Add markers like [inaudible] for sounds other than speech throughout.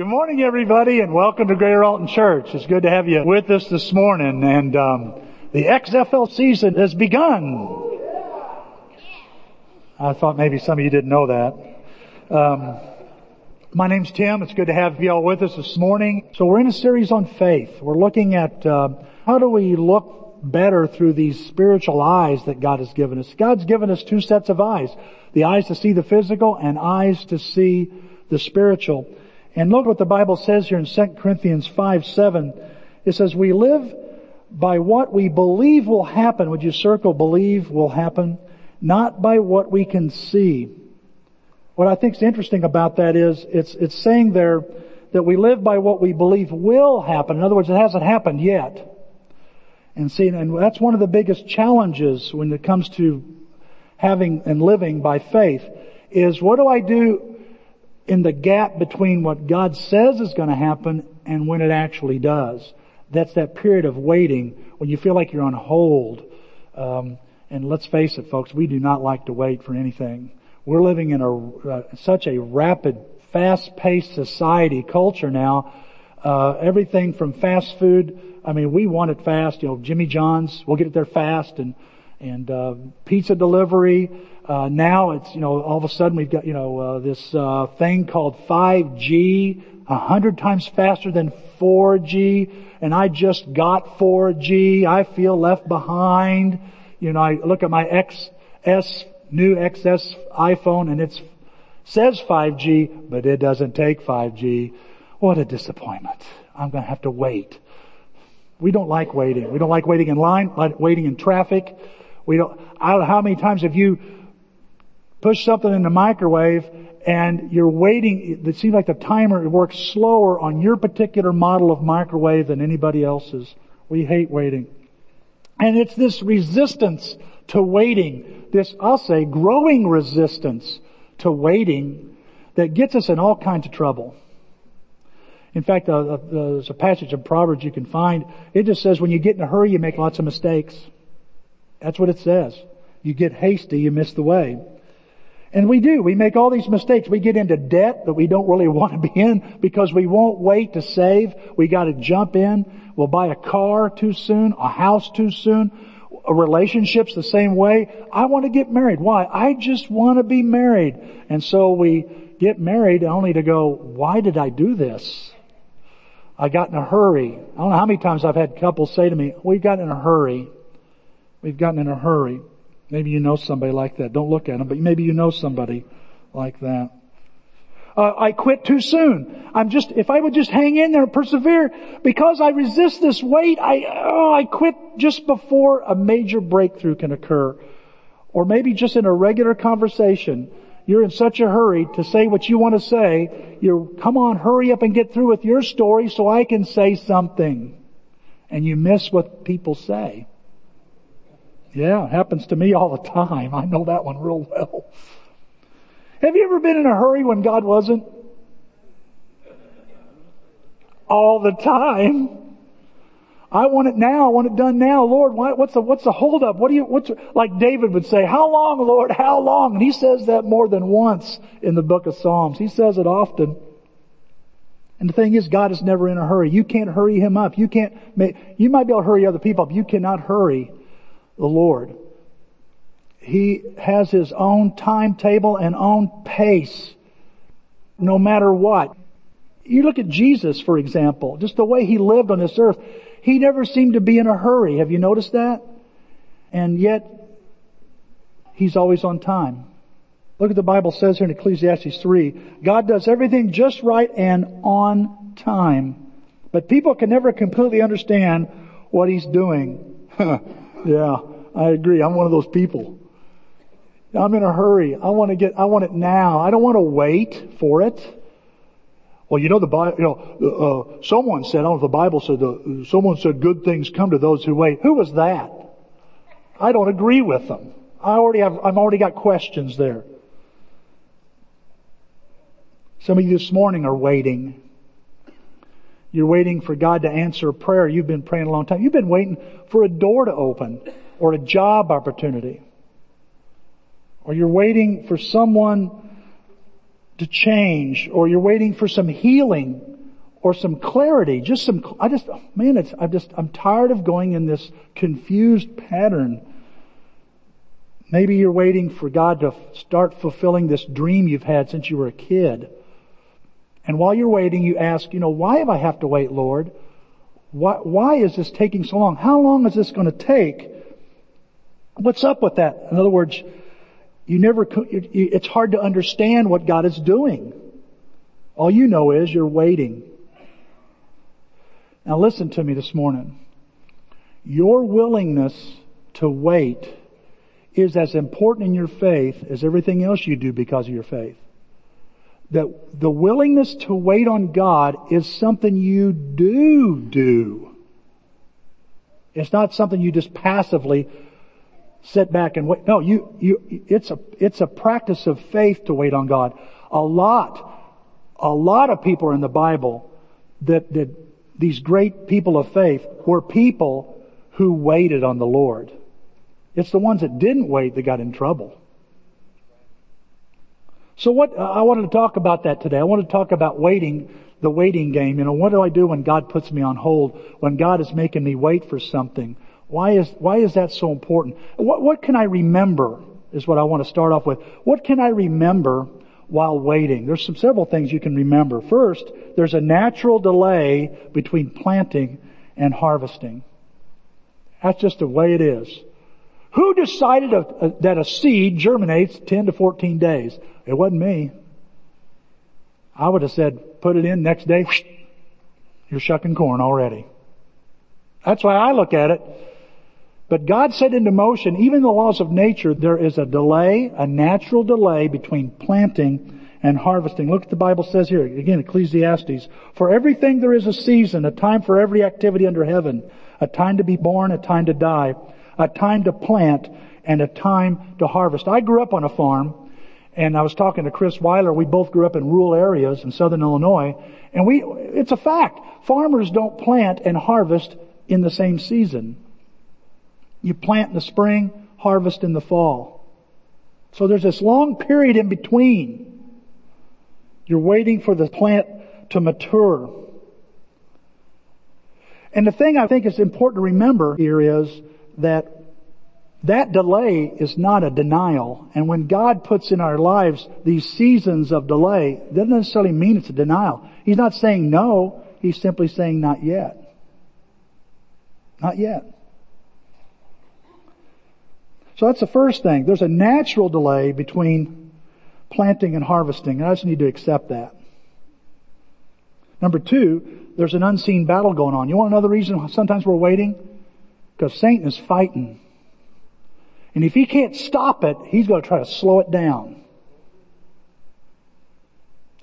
Good morning, everybody, and welcome to Greater Alton Church. It's good to have you with us this morning, and um, the XFL season has begun. I thought maybe some of you didn't know that. Um, my name's Tim. It's good to have you all with us this morning. So we're in a series on faith. We're looking at uh, how do we look better through these spiritual eyes that God has given us. God's given us two sets of eyes: the eyes to see the physical and eyes to see the spiritual. And look what the Bible says here in 2 Corinthians 5, 7. It says, we live by what we believe will happen. Would you circle believe will happen? Not by what we can see. What I think is interesting about that is it's, it's saying there that we live by what we believe will happen. In other words, it hasn't happened yet. And see, and that's one of the biggest challenges when it comes to having and living by faith is what do I do in the gap between what God says is going to happen and when it actually does. That's that period of waiting when you feel like you're on hold. Um, and let's face it, folks, we do not like to wait for anything. We're living in a uh, such a rapid, fast-paced society culture now. Uh, everything from fast food. I mean, we want it fast. You know, Jimmy John's, we'll get it there fast, and and uh, pizza delivery. Uh, now it's, you know, all of a sudden we've got, you know, uh, this, uh, thing called 5G, a hundred times faster than 4G, and I just got 4G. I feel left behind. You know, I look at my XS, new XS iPhone and it says 5G, but it doesn't take 5G. What a disappointment. I'm gonna have to wait. We don't like waiting. We don't like waiting in line, like waiting in traffic. We don't, I don't know how many times have you push something in the microwave and you're waiting, it seems like the timer works slower on your particular model of microwave than anybody else's. We hate waiting. And it's this resistance to waiting, this, I'll say, growing resistance to waiting that gets us in all kinds of trouble. In fact, uh, uh, there's a passage of Proverbs you can find. It just says when you get in a hurry, you make lots of mistakes. That's what it says. You get hasty, you miss the way. And we do. We make all these mistakes. We get into debt that we don't really [laughs] want to be in because we won't wait to save. We gotta jump in. We'll buy a car too soon, a house too soon, a relationship's the same way. I want to get married. Why? I just want to be married. And so we get married only to go, why did I do this? I got in a hurry. I don't know how many times I've had couples say to me, we've got in a hurry. We've gotten in a hurry. Maybe you know somebody like that. Don't look at them, but maybe you know somebody like that. Uh, I quit too soon. I'm just, if I would just hang in there and persevere, because I resist this wait, I, oh, I quit just before a major breakthrough can occur. Or maybe just in a regular conversation, you're in such a hurry to say what you want to say, you come on, hurry up and get through with your story so I can say something. And you miss what people say. Yeah, it happens to me all the time. I know that one real well. Have you ever been in a hurry when God wasn't? All the time. I want it now. I want it done now. Lord, what's the, what's the holdup? What do you, what's, like David would say, how long, Lord, how long? And he says that more than once in the book of Psalms. He says it often. And the thing is, God is never in a hurry. You can't hurry Him up. You can't you might be able to hurry other people up. You cannot hurry the Lord. He has his own timetable and own pace, no matter what. You look at Jesus, for example, just the way he lived on this earth. He never seemed to be in a hurry. Have you noticed that? And yet, he's always on time. Look at the Bible says here in Ecclesiastes 3. God does everything just right and on time. But people can never completely understand what he's doing. [laughs] yeah. I agree. I'm one of those people. I'm in a hurry. I want to get, I want it now. I don't want to wait for it. Well, you know the Bible, you know, uh, someone said, I don't know if the Bible said, uh, someone said good things come to those who wait. Who was that? I don't agree with them. I already have, I've already got questions there. Some of you this morning are waiting. You're waiting for God to answer a prayer. You've been praying a long time. You've been waiting for a door to open or a job opportunity. Or you're waiting for someone to change or you're waiting for some healing or some clarity, just some, I just, man, it's, I just, I'm tired of going in this confused pattern. Maybe you're waiting for God to start fulfilling this dream you've had since you were a kid. And while you're waiting, you ask, you know, why have I have to wait, Lord? Why, why is this taking so long? How long is this going to take? What's up with that? In other words, you never, it's hard to understand what God is doing. All you know is you're waiting. Now listen to me this morning. Your willingness to wait is as important in your faith as everything else you do because of your faith. That the willingness to wait on God is something you do do. It's not something you just passively sit back and wait. No, you, you, it's a, it's a practice of faith to wait on God. A lot, a lot of people in the Bible that, that these great people of faith were people who waited on the Lord. It's the ones that didn't wait that got in trouble. So what, uh, I wanted to talk about that today. I want to talk about waiting, the waiting game. You know, what do I do when God puts me on hold? When God is making me wait for something? Why is, why is that so important? What, what can I remember is what I want to start off with. What can I remember while waiting. There's some several things you can remember. First, there's a natural delay between planting and harvesting. That's just the way it is. Who decided a, uh, that a seed germinates 10 to 14 days? It wasn't me. I would have said, put it in next day, whoosh, you're shucking corn already. That's why I look at it. But God set into motion, even the laws of nature, there is a delay, a natural delay between planting and harvesting. Look what the Bible says here. Again, Ecclesiastes. For everything there is a season, a time for every activity under heaven, a time to be born, a time to die, a time to plant, and a time to harvest. I grew up on a farm, and I was talking to Chris Weiler. We both grew up in rural areas in southern Illinois, and we, it's a fact. Farmers don't plant and harvest in the same season. You plant in the spring, harvest in the fall. So there's this long period in between. You're waiting for the plant to mature. And the thing I think is important to remember here is that that delay is not a denial. And when God puts in our lives these seasons of delay, doesn't necessarily mean it's a denial. He's not saying no. He's simply saying not yet. Not yet. So that's the first thing. There's a natural delay between planting and harvesting, and I just need to accept that. Number two, there's an unseen battle going on. You want another reason sometimes we're waiting? Because Satan is fighting. And if he can't stop it, he's going to try to slow it down.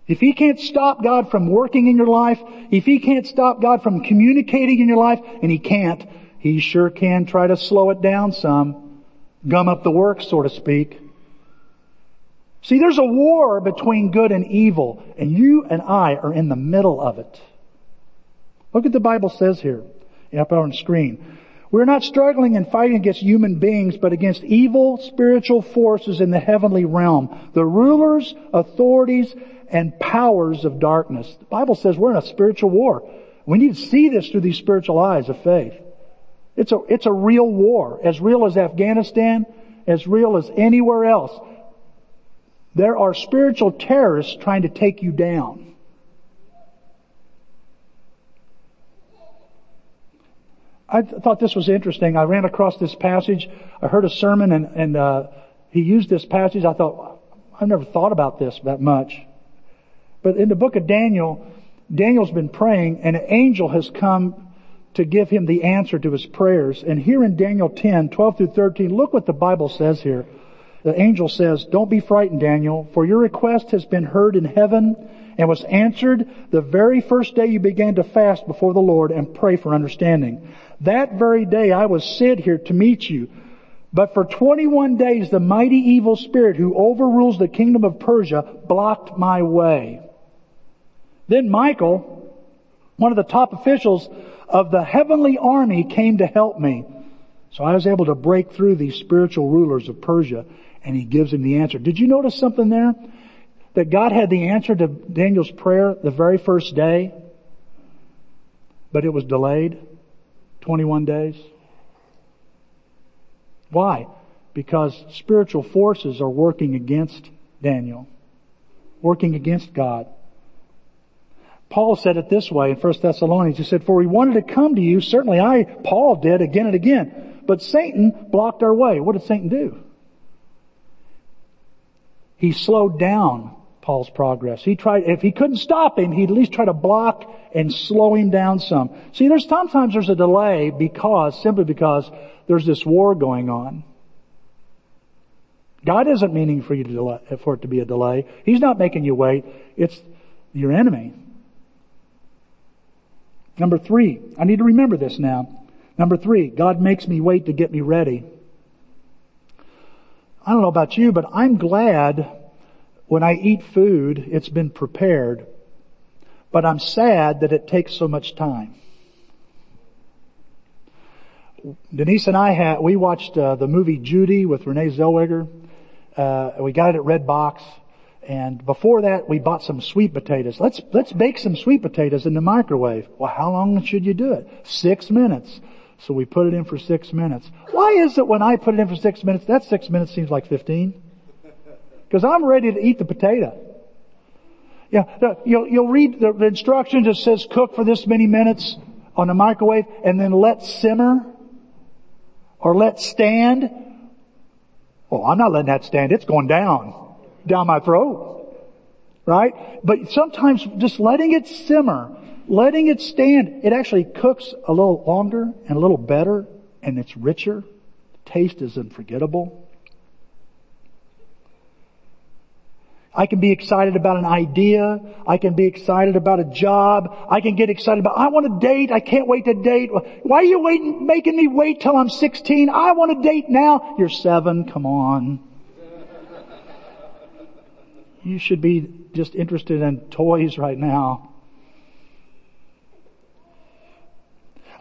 If he can't stop God from working in your life, if he can't stop God from communicating in your life, and he can't, he sure can try to slow it down some gum up the works, so to speak. See, there's a war between good and evil, and you and I are in the middle of it. Look at the Bible says here, up on screen. We're not struggling and fighting against human beings, but against evil spiritual forces in the heavenly realm. The rulers, authorities, and powers of darkness. The Bible says we're in a spiritual war. We need to see this through these spiritual eyes of faith. It's a, it's a real war. As real as Afghanistan, as real as anywhere else. There are spiritual terrorists trying to take you down. I th- thought this was interesting. I ran across this passage. I heard a sermon and, and uh, he used this passage. I thought, I've never thought about this that much. But in the book of Daniel, Daniel's been praying and an angel has come to give him the answer to his prayers. And here in Daniel 10, 12 through 13, look what the Bible says here. The angel says, don't be frightened, Daniel, for your request has been heard in heaven and was answered the very first day you began to fast before the Lord and pray for understanding. That very day I was sent here to meet you. But for 21 days the mighty evil spirit who overrules the kingdom of Persia blocked my way. Then Michael, one of the top officials of the heavenly army came to help me. So I was able to break through these spiritual rulers of Persia and he gives him the answer. Did you notice something there? That God had the answer to Daniel's prayer the very first day? but it was delayed 21 days. Why? Because spiritual forces are working against Daniel, working against God. Paul said it this way in 1 Thessalonians. He said, for we wanted to come to you, certainly I, Paul did again and again, but Satan blocked our way. What did Satan do? He slowed down Paul's progress. He tried, if he couldn't stop him, he'd at least try to block and slow him down some. See, there's sometimes there's a delay because, simply because there's this war going on. God isn't meaning for you to delay, for it to be a delay. He's not making you wait. It's your enemy. Number three, I need to remember this now. Number three, God makes me wait to get me ready. I don't know about you, but I'm glad when I eat food, it's been prepared, but I'm sad that it takes so much time. Denise and I had, we watched uh, the movie Judy with Renee Zellweger. Uh, we got it at Redbox. And before that, we bought some sweet potatoes. Let's, let's bake some sweet potatoes in the microwave. Well, how long should you do it? Six minutes. So we put it in for six minutes. Why is it when I put it in for six minutes, that six minutes seems like 15? Because I'm ready to eat the potato. Yeah, you'll, you'll read the, the instructions. It says cook for this many minutes on the microwave and then let simmer or let stand. Oh, I'm not letting that stand. It's going down down my throat. Right? But sometimes just letting it simmer, letting it stand, it actually cooks a little longer and a little better and it's richer. taste is unforgettable. I can be excited about an idea. I can be excited about a job. I can get excited about, I want to date. I can't wait to date. Why are you waiting, making me wait till I'm 16? I want to date now. You're seven. Come on. You should be just interested in toys right now.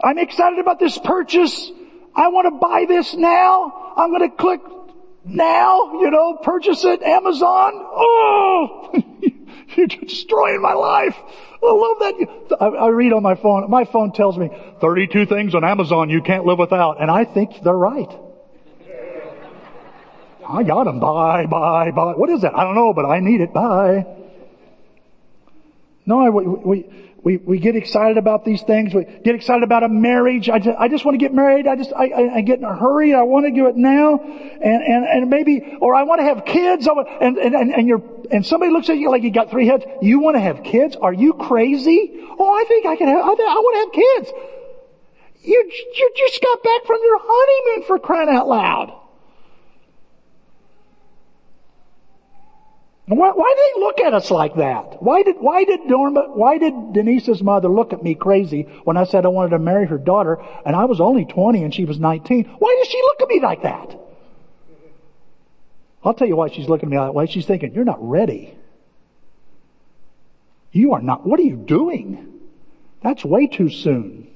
I'm excited about this purchase. I want to buy this now. I'm going to click now, you know, purchase it, Amazon. Oh, [laughs] you're destroying my life. I love that. I, I read on my phone, my phone tells me 32 things on Amazon you can't live without. And I think they're right. I got them. Bye, bye, bye. What is that? I don't know, but I need it. Bye. No, I, we, we, we, we get excited about these things. We get excited about a marriage. I just, I just want to get married. I just, I, I, I get in a hurry. I want to do it now. And, and, and maybe, or I want to have kids. And, and, and, and you're, and somebody looks at you like you got three heads. You want to have kids? Are you crazy? Oh, I think I can have, I, think, I want to have kids. You, you just got back from your honeymoon for crying out loud. Why, why did they look at us like that? Why did, why did Norma, why did Denise's mother look at me crazy when I said I wanted to marry her daughter and I was only 20 and she was 19? Why does she look at me like that? I'll tell you why she's looking at me that way. She's thinking, you're not ready. You are not, what are you doing? That's way too soon.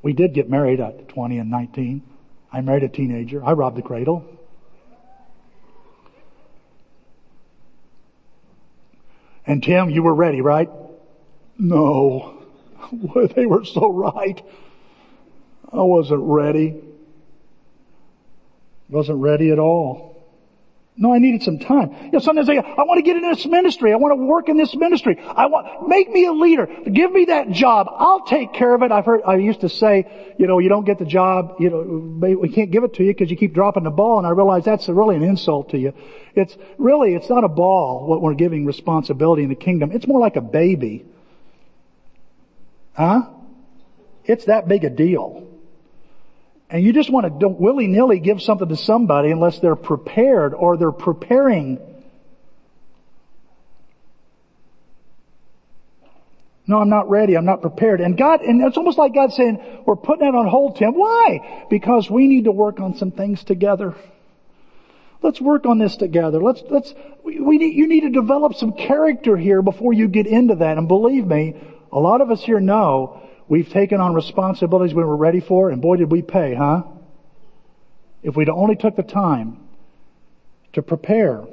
We did get married at 20 and 19. I married a teenager. I robbed the cradle. And Tim, you were ready, right? No. [laughs] they were so right. I wasn't ready. Wasn't ready at all. No, I needed some time. You know, sometimes I, I want to get in this ministry. I want to work in this ministry. I want, make me a leader. Give me that job. I'll take care of it. I've heard, I used to say, you know, you don't get the job, you know, we can't give it to you because you keep dropping the ball. And I realize that's really an insult to you. It's really, it's not a ball, what we're giving responsibility in the kingdom. It's more like a baby. Huh? It's that big a deal. And you just want to don't willy-nilly give something to somebody unless they're prepared or they're preparing. No, I'm not ready. I'm not prepared. And God, and it's almost like God saying, we're putting it on hold, Tim. Why? Because we need to work on some things together. Let's work on this together. Let's, let's, we, we need, you need to develop some character here before you get into that. And believe me, a lot of us here know We've taken on responsibilities we were ready for, and boy did we pay, huh? If we'd only took the time to prepare.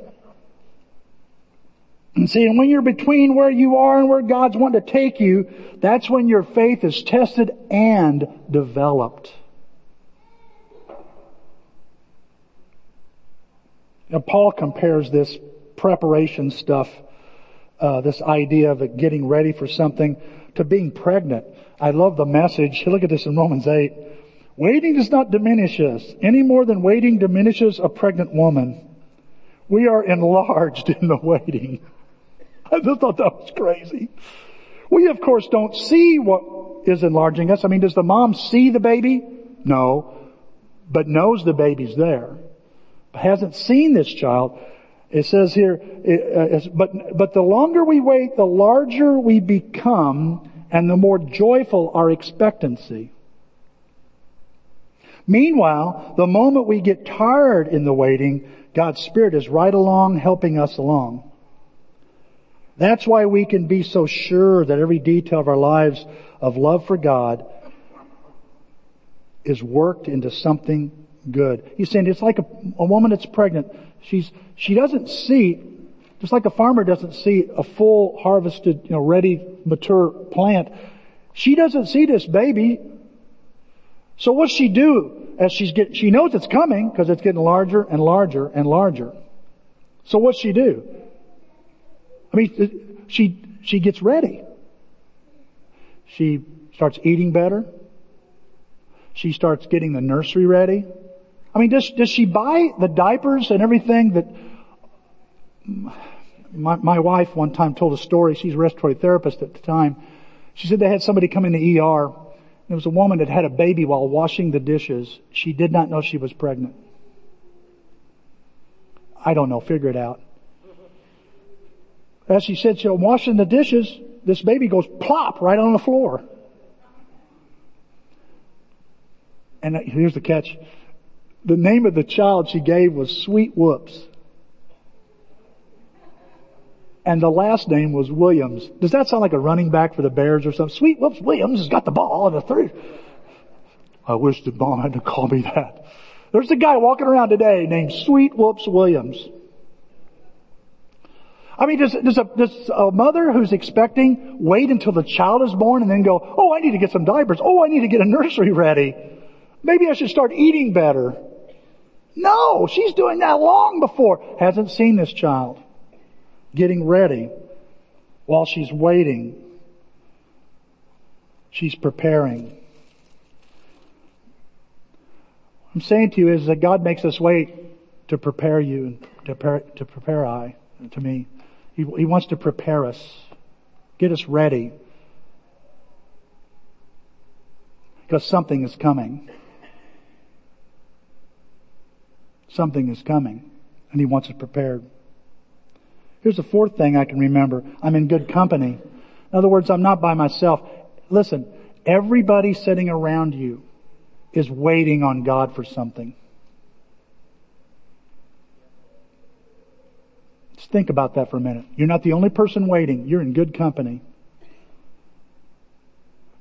And see, and when you're between where you are and where God's wanting to take you, that's when your faith is tested and developed. Now, Paul compares this preparation stuff, uh, this idea of getting ready for something, to being pregnant. I love the message. Look at this in Romans 8. Waiting does not diminish us any more than waiting diminishes a pregnant woman. We are enlarged [laughs] in the waiting. I just thought that was crazy. We of course don't see what is enlarging us. I mean, does the mom see the baby? No. But knows the baby's there. Hasn't seen this child. It says here, uh, but, but the longer we wait, the larger we become and the more joyful our expectancy. Meanwhile, the moment we get tired in the waiting, God's Spirit is right along helping us along. That's why we can be so sure that every detail of our lives of love for God is worked into something good. He's saying it's like a, a woman that's pregnant. She's, she doesn't see, just like a farmer doesn't see a full harvested, you know, ready, mature plant. She doesn't see this baby. So what's she do as she's get, she knows it's coming because it's getting larger and larger and larger. So what's she do? I mean, she, she gets ready. She starts eating better. She starts getting the nursery ready. I mean, does, does she buy the diapers and everything that, my, my wife one time told a story. She's a respiratory therapist at the time. She said they had somebody come in the ER. There was a woman that had a baby while washing the dishes. She did not know she was pregnant. I don't know. Figure it out. As she said, she was washing the dishes. This baby goes plop right on the floor. And here's the catch. The name of the child she gave was Sweet Whoops. And the last name was Williams. Does that sound like a running back for the Bears or something? Sweet Whoops Williams has got the ball in the three. I wish the mom had to [laughs] call me that. There's a guy walking around today named Sweet Whoops Williams. I mean, does, does, a, does a mother who's expecting wait until the child is born and then go, oh, I need to get some diapers. Oh, I need to get a nursery ready. Maybe I should start eating better. No, she's doing that long before. Hasn't seen this child. Getting ready while she's waiting. She's preparing. I'm saying to you is that God makes us wait to prepare you and to prepare, to prepare I, to me. He, he wants to prepare us, get us ready. Because something is coming. Something is coming. And he wants us prepared. Here's the fourth thing I can remember. I'm in good company. In other words, I'm not by myself. Listen, everybody sitting around you is waiting on God for something. Just think about that for a minute. You're not the only person waiting. You're in good company.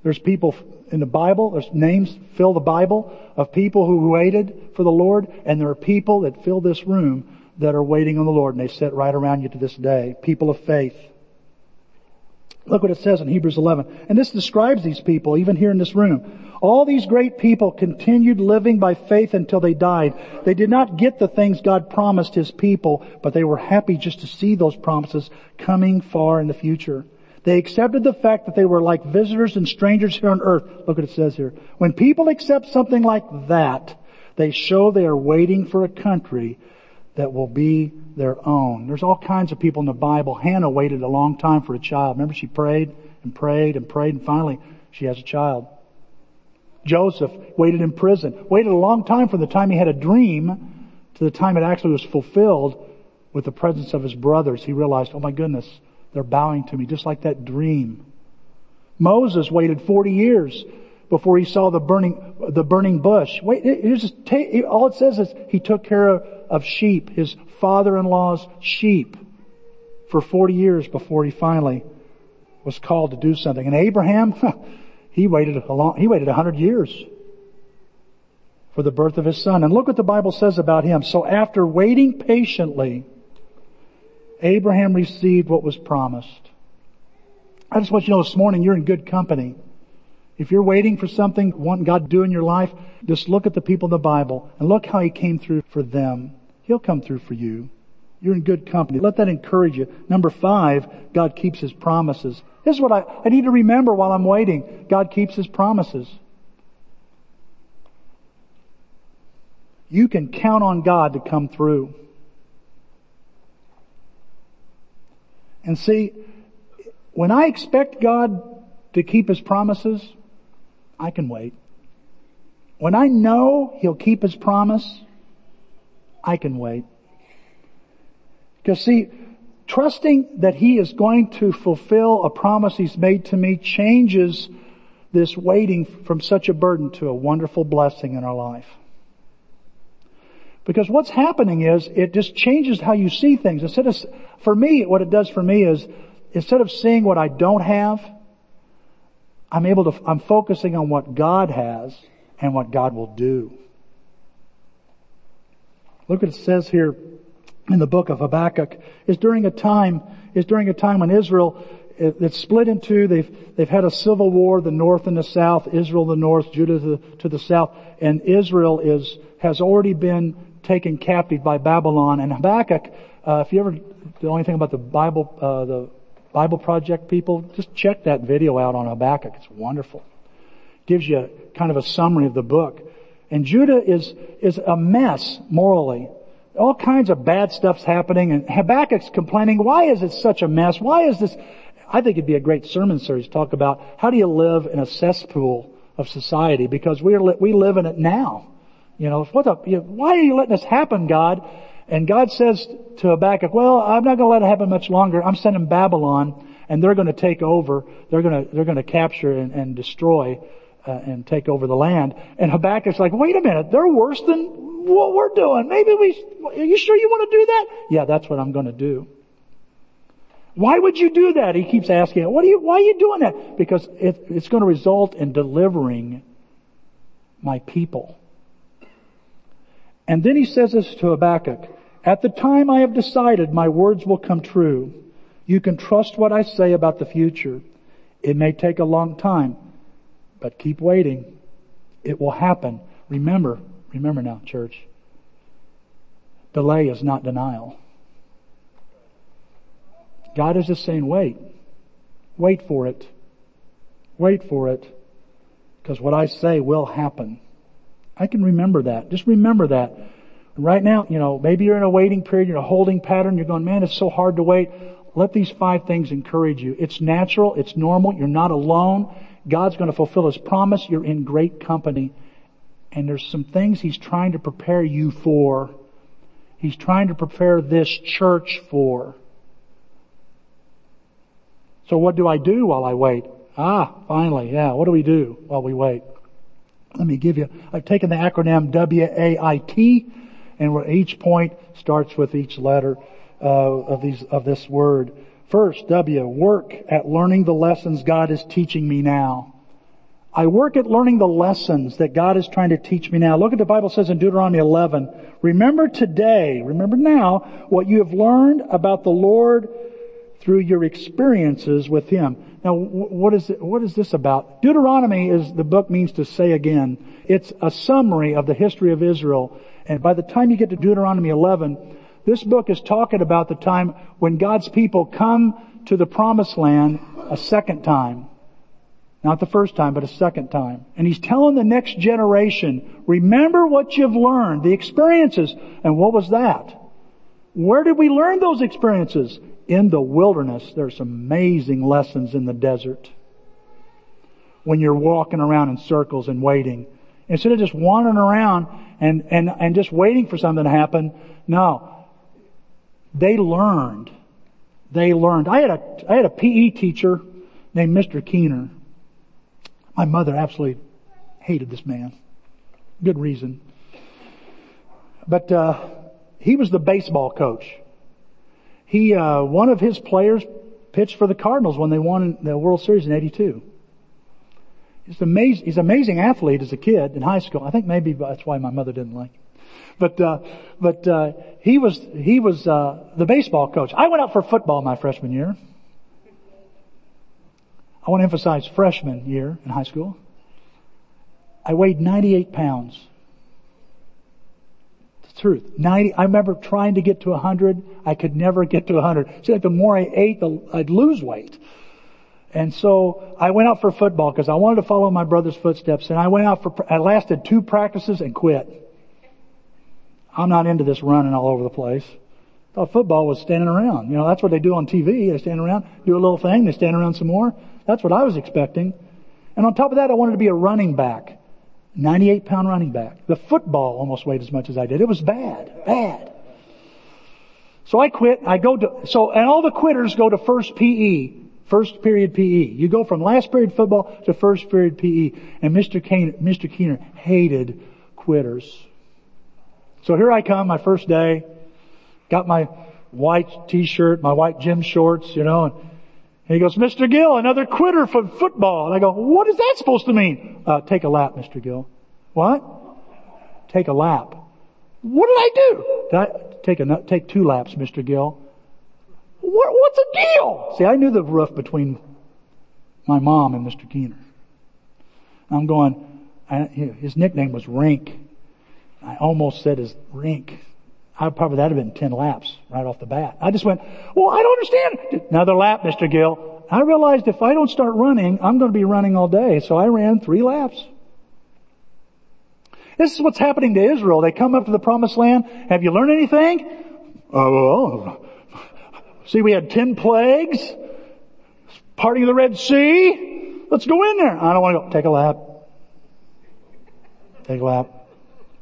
There's people in the Bible, there's names fill the Bible of people who waited for the Lord, and there are people that fill this room that are waiting on the Lord, and they sit right around you to this day. People of faith. Look what it says in Hebrews 11. And this describes these people, even here in this room. All these great people continued living by faith until they died. They did not get the things God promised His people, but they were happy just to see those promises coming far in the future. They accepted the fact that they were like visitors and strangers here on earth. Look what it says here. When people accept something like that, they show they are waiting for a country that will be their own. There's all kinds of people in the Bible. Hannah waited a long time for a child. Remember she prayed and prayed and prayed and finally she has a child. Joseph waited in prison, waited a long time from the time he had a dream to the time it actually was fulfilled with the presence of his brothers. He realized, oh my goodness, they're bowing to me just like that dream. Moses waited 40 years before he saw the burning, the burning bush. Wait, here's just, all it says is he took care of, of sheep, his father-in-law's sheep for 40 years before he finally was called to do something. And Abraham, [laughs] he waited a long, he waited 100 years for the birth of his son. And look what the Bible says about him. So after waiting patiently, Abraham received what was promised. I just want you to know this morning you're in good company. If you're waiting for something, want God to do in your life, just look at the people in the Bible and look how He came through for them. He'll come through for you. You're in good company. Let that encourage you. Number five, God keeps His promises. This is what I, I need to remember while I'm waiting. God keeps His promises. You can count on God to come through. And see, when I expect God to keep His promises, I can wait. When I know He'll keep His promise, I can wait. Because see, trusting that He is going to fulfill a promise He's made to me changes this waiting from such a burden to a wonderful blessing in our life. Because what's happening is it just changes how you see things. Instead of, for me, what it does for me is instead of seeing what I don't have, I'm able to, I'm focusing on what God has and what God will do. Look what it says here in the book of Habakkuk is during a time, is during a time when Israel, it's split in two. They've, they've had a civil war, the north and the south, Israel the north, Judah to the, to the south, and Israel is, has already been taken captive by Babylon. And Habakkuk, uh, if you ever the only thing about the Bible, uh, the Bible Project people, just check that video out on Habakkuk. It's wonderful. Gives you kind of a summary of the book. And Judah is, is a mess morally. All kinds of bad stuff's happening and Habakkuk's complaining, why is it such a mess? Why is this? I think it'd be a great sermon series to talk about how do you live in a cesspool of society because we are, we live in it now. You know, what the, you know, why are you letting this happen, God? And God says to Habakkuk, well, I'm not going to let it happen much longer. I'm sending Babylon and they're going to take over. They're going to, they're going to capture and, and destroy uh, and take over the land. And Habakkuk's like, wait a minute, they're worse than what we're doing. Maybe we, are you sure you want to do that? Yeah, that's what I'm going to do. Why would you do that? He keeps asking, what are you, why are you doing that? Because it, it's going to result in delivering my people. And then he says this to Habakkuk, at the time I have decided my words will come true. You can trust what I say about the future. It may take a long time, but keep waiting. It will happen. Remember, remember now, church. Delay is not denial. God is just saying, wait. Wait for it. Wait for it. Because what I say will happen. I can remember that. Just remember that. Right now, you know, maybe you're in a waiting period, you're in a holding pattern, you're going, man, it's so hard to wait. Let these five things encourage you. It's natural, it's normal, you're not alone. God's going to fulfill His promise, you're in great company. And there's some things He's trying to prepare you for. He's trying to prepare this church for. So what do I do while I wait? Ah, finally, yeah, what do we do while we wait? Let me give you, I've taken the acronym W-A-I-T, and where each point starts with each letter uh, of these of this word. First, W, work at learning the lessons God is teaching me now. I work at learning the lessons that God is trying to teach me now. Look at the Bible says in Deuteronomy 11, remember today, remember now, what you have learned about the Lord through your experiences with Him. Now, what is it, what is this about? Deuteronomy is the book means to say again. It's a summary of the history of Israel. And by the time you get to Deuteronomy 11, this book is talking about the time when God's people come to the promised land a second time. Not the first time, but a second time. And he's telling the next generation, remember what you've learned, the experiences. And what was that? Where did we learn those experiences? in the wilderness, there's amazing lessons in the desert. When you're walking around in circles and waiting. Instead of just wandering around and, and, and just waiting for something to happen, no. They learned. They learned. I had a, I had a PE teacher named Mr. Keener. My mother absolutely hated this man. Good reason. But, uh, he was the baseball coach. He, uh, one of his players pitched for the Cardinals when they won the World Series in 82. He's amazing, he's an amazing athlete as a kid in high school. I think maybe that's why my mother didn't like him. but, uh, but, uh, he was, he was, uh, the baseball coach. I went out for football my freshman year. I want to emphasize freshman year in high school. I weighed 98 pounds. The truth. 90, I remember trying to get to 100. I could never get to 100. See, like the more I ate, the, I'd lose weight. And so I went out for football because I wanted to follow my brother's footsteps and I went out for, I lasted two practices and quit. I'm not into this running all over the place. I thought football was standing around. You know, that's what they do on TV. They stand around, do a little thing, they stand around some more. That's what I was expecting. And on top of that, I wanted to be a running back. 98 pound running back. The football almost weighed as much as I did. It was bad. Bad. So I quit. I go to, so, and all the quitters go to first PE. First period PE. You go from last period football to first period PE. And Mr. Keener, Mr. Keener hated quitters. So here I come, my first day. Got my white t-shirt, my white gym shorts, you know, and he goes, Mr. Gill, another quitter from football. And I go, what is that supposed to mean? Uh, take a lap, Mr. Gill. What? Take a lap. What did I do? Did I take a, take two laps, Mr. Gill? What, what's the deal? See, I knew the roof between my mom and Mr. Keener. I'm going, I, his nickname was Rink. I almost said his Rink. I probably that'd have been 10 laps right off the bat. I just went, well, I don't understand. Another lap, Mr. Gill. I realized if I don't start running, I'm going to be running all day. So I ran three laps. This is what's happening to Israel. They come up to the promised land. Have you learned anything? Oh, see, we had 10 plagues, parting of the Red Sea. Let's go in there. I don't want to go. Take a lap. Take a lap.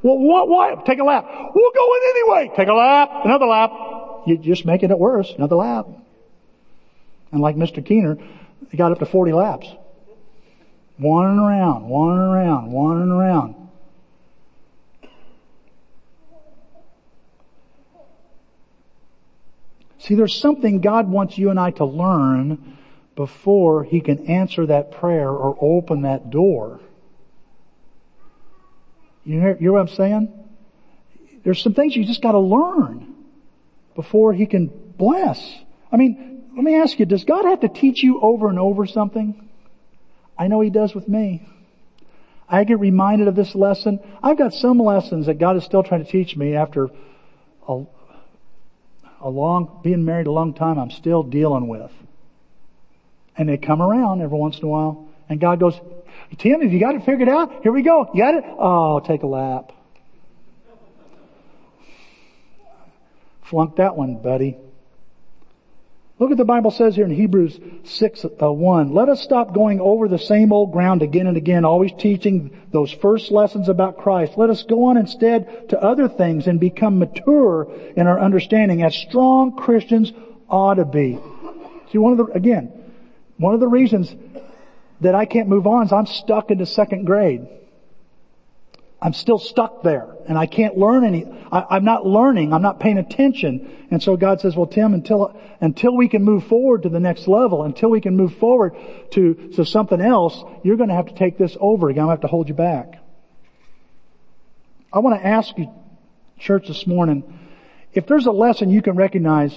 Well, what, what? Take a lap. We'll go in anyway. Take a lap. Another lap. You're just making it worse. Another lap. And like Mr. Keener, he got up to 40 laps. Wandering around, wandering around, wandering around. See, there's something God wants you and I to learn before He can answer that prayer or open that door. You hear, hear what I'm saying? There's some things you just gotta learn before He can bless. I mean, let me ask you, does God have to teach you over and over something? I know He does with me. I get reminded of this lesson. I've got some lessons that God is still trying to teach me after a, a long, being married a long time, I'm still dealing with. And they come around every once in a while. And God goes, Tim, have you got it figured out? Here we go. You got it? Oh, take a lap. Flunk that one, buddy. Look at the Bible says here in Hebrews 6, uh, 1. Let us stop going over the same old ground again and again, always teaching those first lessons about Christ. Let us go on instead to other things and become mature in our understanding as strong Christians ought to be. See, one of the, again, one of the reasons that I can't move on is I'm stuck in the second grade. I'm still stuck there and I can't learn any, I, am not learning, I'm not paying attention. And so God says, well Tim, until, until we can move forward to the next level, until we can move forward to, to something else, you're going to have to take this over again. I'm to have to hold you back. I want to ask you, church this morning, if there's a lesson you can recognize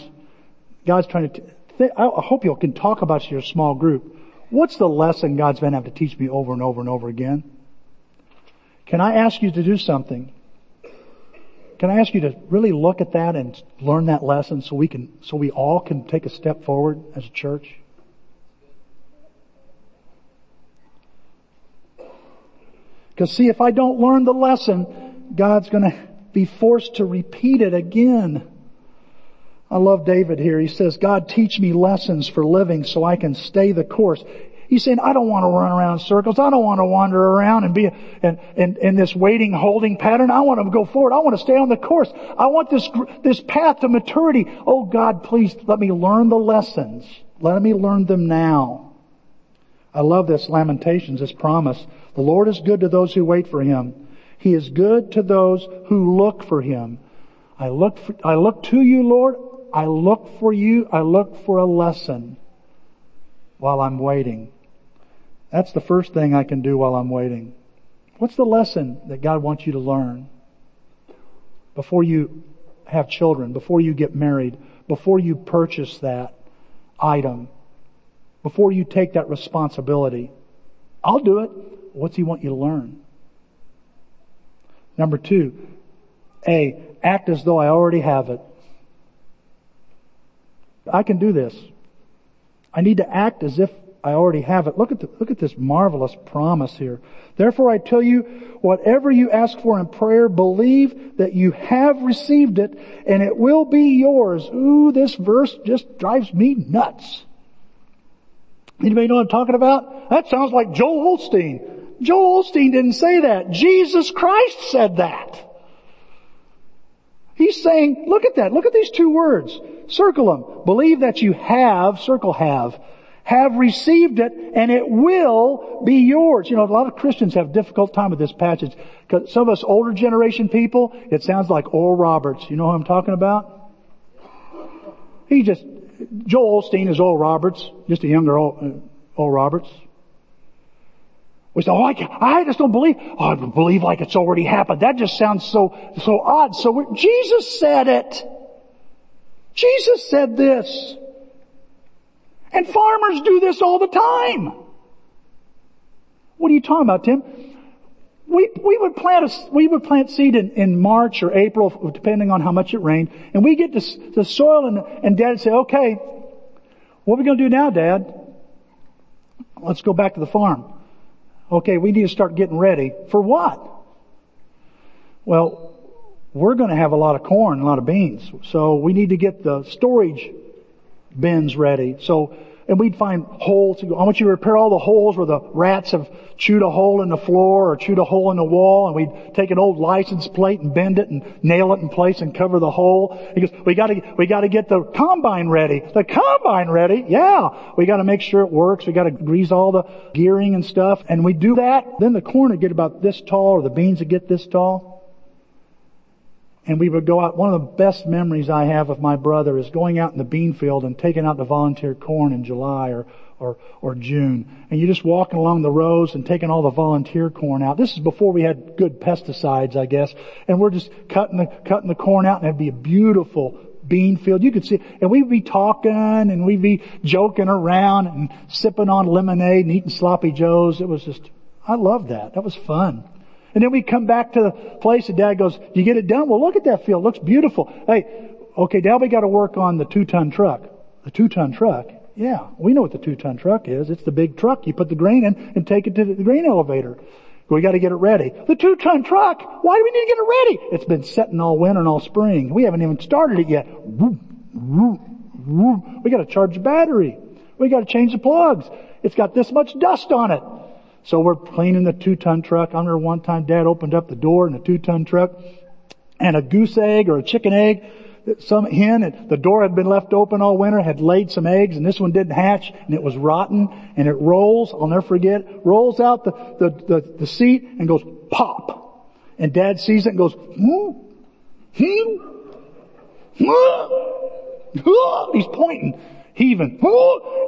God's trying to, th- I hope you can talk about your small group. What's the lesson God's to have to teach me over and over and over again? Can I ask you to do something? Can I ask you to really look at that and learn that lesson so we can, so we all can take a step forward as a church? Because see, if I don't learn the lesson, God's gonna be forced to repeat it again. I love David here. He says, God teach me lessons for living so I can stay the course. He's saying, I don't want to run around circles. I don't want to wander around and be in, in, in this waiting, holding pattern. I want to go forward. I want to stay on the course. I want this, this path to maturity. Oh God, please let me learn the lessons. Let me learn them now. I love this Lamentations, this promise. The Lord is good to those who wait for Him. He is good to those who look for Him. I look for, I look to you, Lord. I look for you. I look for a lesson while I'm waiting. That's the first thing I can do while I'm waiting. What's the lesson that God wants you to learn? before you have children, before you get married, before you purchase that item, before you take that responsibility. I'll do it. What's he want you to learn? Number two, A, act as though I already have it. I can do this. I need to act as if I already have it. Look at the, look at this marvelous promise here. Therefore I tell you, whatever you ask for in prayer, believe that you have received it and it will be yours. Ooh, this verse just drives me nuts. Anybody know what I'm talking about? That sounds like Joel Osteen. Joel Osteen didn't say that. Jesus Christ said that. He's saying, look at that. Look at these two words. Circle them. Believe that you have, circle have, have received it and it will be yours. You know, a lot of Christians have difficult time with this passage because some of us older generation people, it sounds like Oral Roberts. You know who I'm talking about? He just, Joel Osteen is Oral Roberts, just a younger Oral, uh, Roberts. We say, oh, I, I just don't believe. Oh, I believe like it's already happened. That just sounds so, so odd. So Jesus said it. Jesus said this. And farmers do this all the time. What are you talking about, Tim? We, we would plant a, we would plant seed in, in March or April, depending on how much it rained, and we get to the soil and, and dad would say, okay, what are we going to do now, dad? Let's go back to the farm. Okay, we need to start getting ready. For what? Well, we're going to have a lot of corn, a lot of beans. So we need to get the storage bins ready. So, and we'd find holes. I want you to repair all the holes where the rats have chewed a hole in the floor or chewed a hole in the wall. And we'd take an old license plate and bend it and nail it in place and cover the hole. He goes, we gotta, we gotta get the combine ready. The combine ready? Yeah. We gotta make sure it works. We gotta grease all the gearing and stuff. And we do that. Then the corn would get about this tall or the beans would get this tall and we would go out. One of the best memories I have of my brother is going out in the bean field and taking out the volunteer corn in July or, or, or June. And you're just walking along the rows and taking all the volunteer corn out. This is before we had good pesticides, I guess. And we're just cutting the, cutting the corn out and it'd be a beautiful bean field. You could see, and we'd be talking and we'd be joking around and sipping on lemonade and eating sloppy joes. It was just, I loved that. That was fun. And then we come back to the place and dad goes, you get it done? Well, look at that field. It looks beautiful. Hey, okay, now we got to work on the two ton truck. The two ton truck. Yeah, we know what the two ton truck is. It's the big truck. You put the grain in and take it to the grain elevator. We got to get it ready. The two ton truck. Why do we need to get it ready? It's been setting all winter and all spring. We haven't even started it yet. We got to charge the battery. We got to change the plugs. It's got this much dust on it. So we're cleaning the two ton truck. I remember one time dad opened up the door in a two ton truck and a goose egg or a chicken egg, some hen, and the door had been left open all winter, had laid some eggs and this one didn't hatch and it was rotten and it rolls, I'll never forget, rolls out the, the, the, the seat and goes pop. And dad sees it and goes, hmm, hmm, hmm. [laughs] He's pointing, heaving,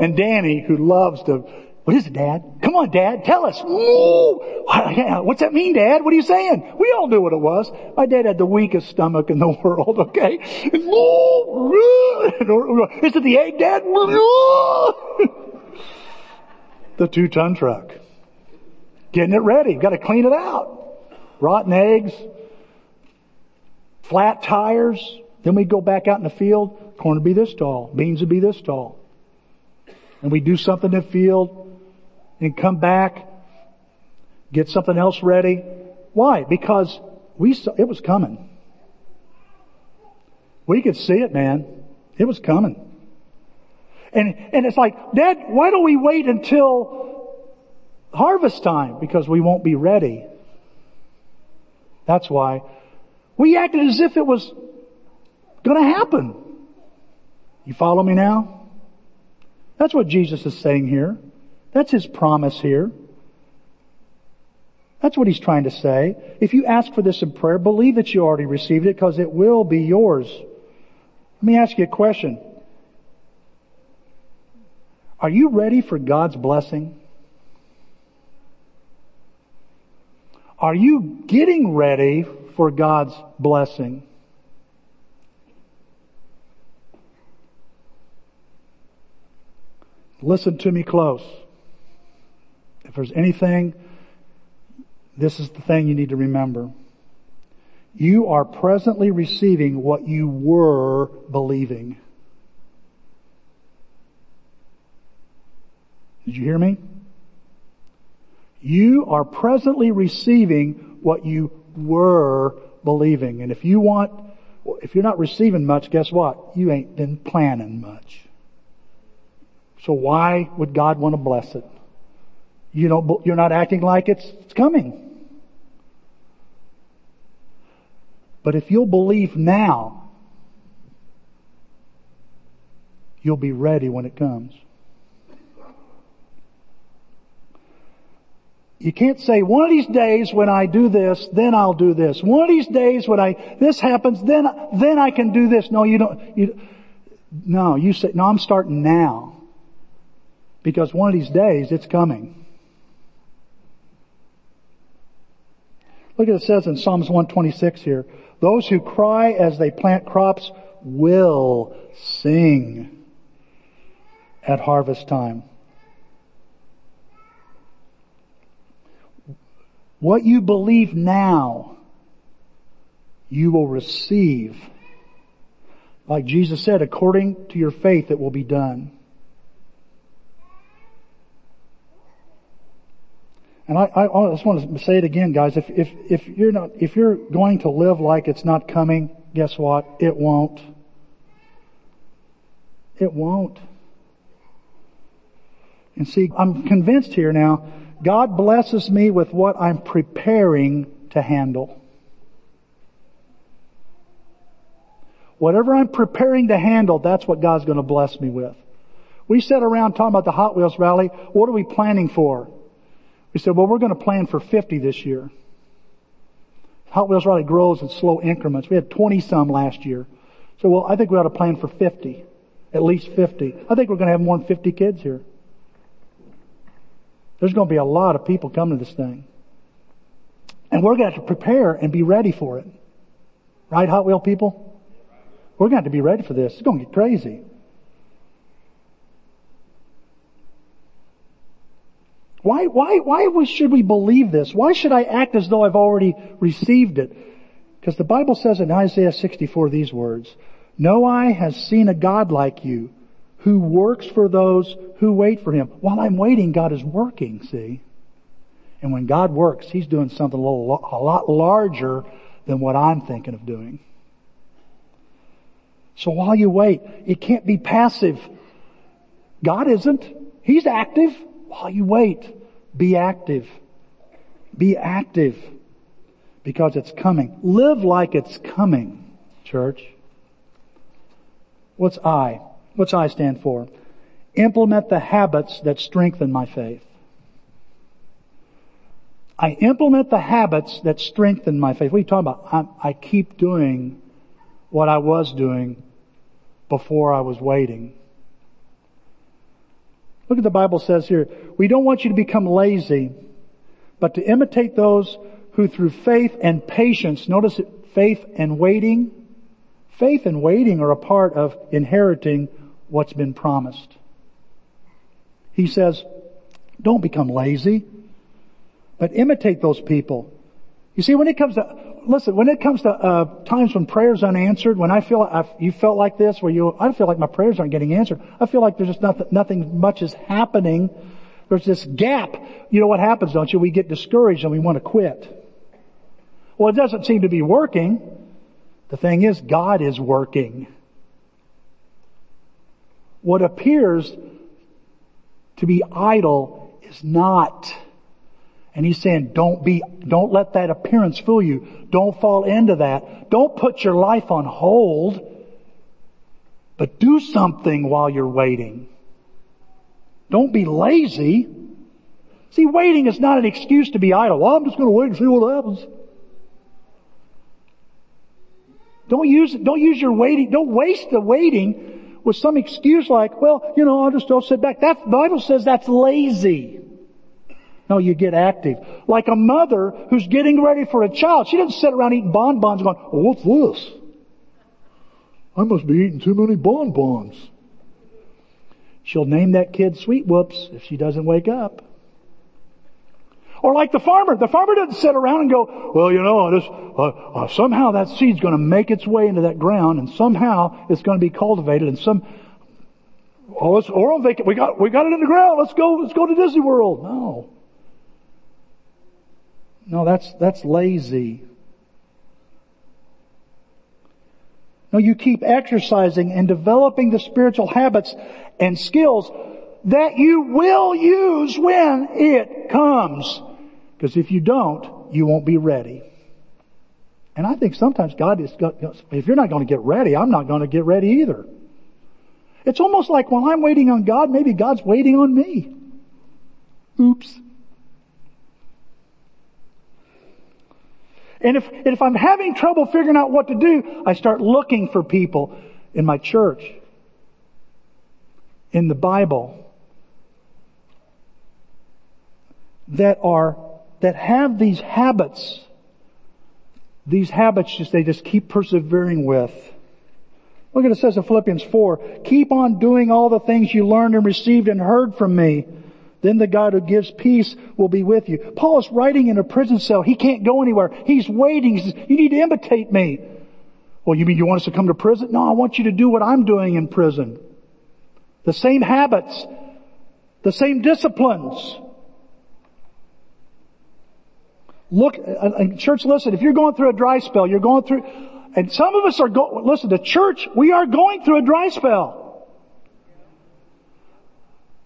and Danny, who loves to what is it, Dad? Come on, Dad, tell us. What's that mean, Dad? What are you saying? We all knew what it was. My dad had the weakest stomach in the [laughs] world, okay? Is it the egg, Dad? [laughs] the two-ton truck. Getting it ready. Got to clean it out. Rotten eggs, flat tires. Then we go back out in the field. Corn would be this tall. Beans would be this tall. And we do something in the field and come back, get something else ready. Why? Because we saw, it was coming. We could see it, man. It was coming. And, and it's like, Dad, why don't we wait until harvest time? Because we won't be ready. That's why. We acted as if it was gonna happen. You follow me now? That's what Jesus is saying here. That's his promise here. That's what he's trying to say. If you ask for this in prayer, believe that you already received it because it will be yours. Let me ask you a question. Are you ready for God's blessing? Are you getting ready for God's blessing? Listen to me close. If there's anything, this is the thing you need to remember. You are presently receiving what you were believing. Did you hear me? You are presently receiving what you were believing. And if you want, if you're not receiving much, guess what? You ain't been planning much. So why would God want to bless it? You don't, you're not acting like it's, it's coming. But if you'll believe now, you'll be ready when it comes. You can't say, one of these days when I do this, then I'll do this. One of these days when I, this happens, then, then I can do this. No, you don't, you, no, you say, no, I'm starting now. Because one of these days, it's coming. Look at it says in Psalms 126 here. Those who cry as they plant crops will sing at harvest time. What you believe now, you will receive. Like Jesus said, according to your faith it will be done. And I, I, I, just want to say it again, guys. If, if, if you're not, if you're going to live like it's not coming, guess what? It won't. It won't. And see, I'm convinced here now, God blesses me with what I'm preparing to handle. Whatever I'm preparing to handle, that's what God's going to bless me with. We sat around talking about the Hot Wheels rally. What are we planning for? We said, well, we're going to plan for 50 this year. Hot Wheels rally grows in slow increments. We had 20 some last year. So, well, I think we ought to plan for 50. At least 50. I think we're going to have more than 50 kids here. There's going to be a lot of people coming to this thing. And we're going to have to prepare and be ready for it. Right, Hot Wheel people? We're going to have to be ready for this. It's going to get crazy. Why, why, why should we believe this? Why should I act as though I've already received it? Because the Bible says in Isaiah 64 these words, No eye has seen a God like you who works for those who wait for Him. While I'm waiting, God is working, see? And when God works, He's doing something a, little, a lot larger than what I'm thinking of doing. So while you wait, it can't be passive. God isn't. He's active. While you wait, be active. Be active because it's coming. Live like it's coming, church. What's I? What's I stand for? Implement the habits that strengthen my faith. I implement the habits that strengthen my faith. What are you talking about? I, I keep doing what I was doing before I was waiting. Look at the Bible says here. We don't want you to become lazy, but to imitate those who through faith and patience, notice it, faith and waiting, faith and waiting are a part of inheriting what's been promised. He says, don't become lazy, but imitate those people. You see, when it comes to listen, when it comes to uh, times when prayers unanswered, when I feel I've, you felt like this, where you, I feel like my prayers aren't getting answered. I feel like there's just nothing, nothing much is happening. There's this gap. You know what happens, don't you? We get discouraged and we want to quit. Well, it doesn't seem to be working. The thing is, God is working. What appears to be idle is not. And he's saying, don't be, don't let that appearance fool you. Don't fall into that. Don't put your life on hold, but do something while you're waiting. Don't be lazy. See, waiting is not an excuse to be idle. Well, I'm just going to wait and see what happens. Don't use, don't use your waiting, don't waste the waiting with some excuse like, well, you know, I'll just, I'll sit back. That, the Bible says that's lazy. No, you get active. Like a mother who's getting ready for a child. She doesn't sit around eating bonbons going, oh, what's this? I must be eating too many bonbons. She'll name that kid Sweet Whoops if she doesn't wake up. Or like the farmer. The farmer doesn't sit around and go, well, you know, just, uh, uh, somehow that seed's going to make its way into that ground and somehow it's going to be cultivated and some, oh, let's, or on vacation, we got, we got it in the ground. Let's go, let's go to Disney World. No. No, that's, that's lazy. No, you keep exercising and developing the spiritual habits and skills that you will use when it comes. Because if you don't, you won't be ready. And I think sometimes God is, if you're not going to get ready, I'm not going to get ready either. It's almost like while I'm waiting on God, maybe God's waiting on me. Oops. And if, if I'm having trouble figuring out what to do, I start looking for people in my church, in the Bible, that are, that have these habits. These habits just, they just keep persevering with. Look at it says in Philippians 4, keep on doing all the things you learned and received and heard from me then the God who gives peace will be with you. Paul is writing in a prison cell. He can't go anywhere. He's waiting. He says, you need to imitate me. Well, you mean you want us to come to prison? No, I want you to do what I'm doing in prison. The same habits. The same disciplines. Look, church, listen, if you're going through a dry spell, you're going through, and some of us are going, listen, the church, we are going through a dry spell.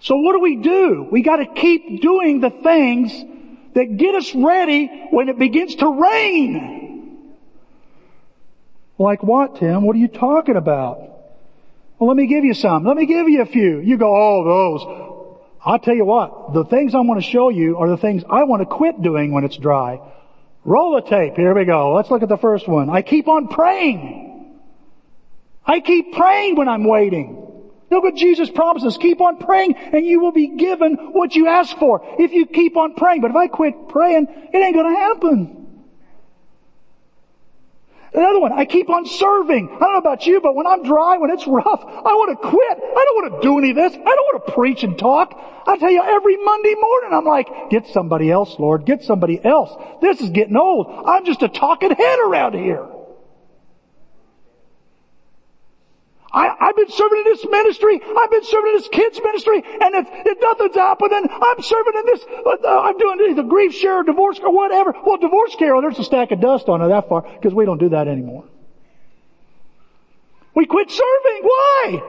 So what do we do? We gotta keep doing the things that get us ready when it begins to rain. Like what, Tim? What are you talking about? Well, let me give you some. Let me give you a few. You go, oh, those. I'll tell you what, the things I want to show you are the things I want to quit doing when it's dry. Roll the tape. Here we go. Let's look at the first one. I keep on praying. I keep praying when I'm waiting. Look what Jesus promises. Keep on praying and you will be given what you ask for if you keep on praying. But if I quit praying, it ain't gonna happen. Another one, I keep on serving. I don't know about you, but when I'm dry, when it's rough, I want to quit. I don't want to do any of this. I don't want to preach and talk. I tell you, every Monday morning, I'm like, get somebody else, Lord. Get somebody else. This is getting old. I'm just a talking head around here. I, have been serving in this ministry. I've been serving in this kids ministry, and if, if nothing's happening, I'm serving in this. Uh, I'm doing the GriefShare, divorce, or whatever. Well, DivorceCare, there's a stack of dust on it that far because we don't do that anymore. We quit serving. Why?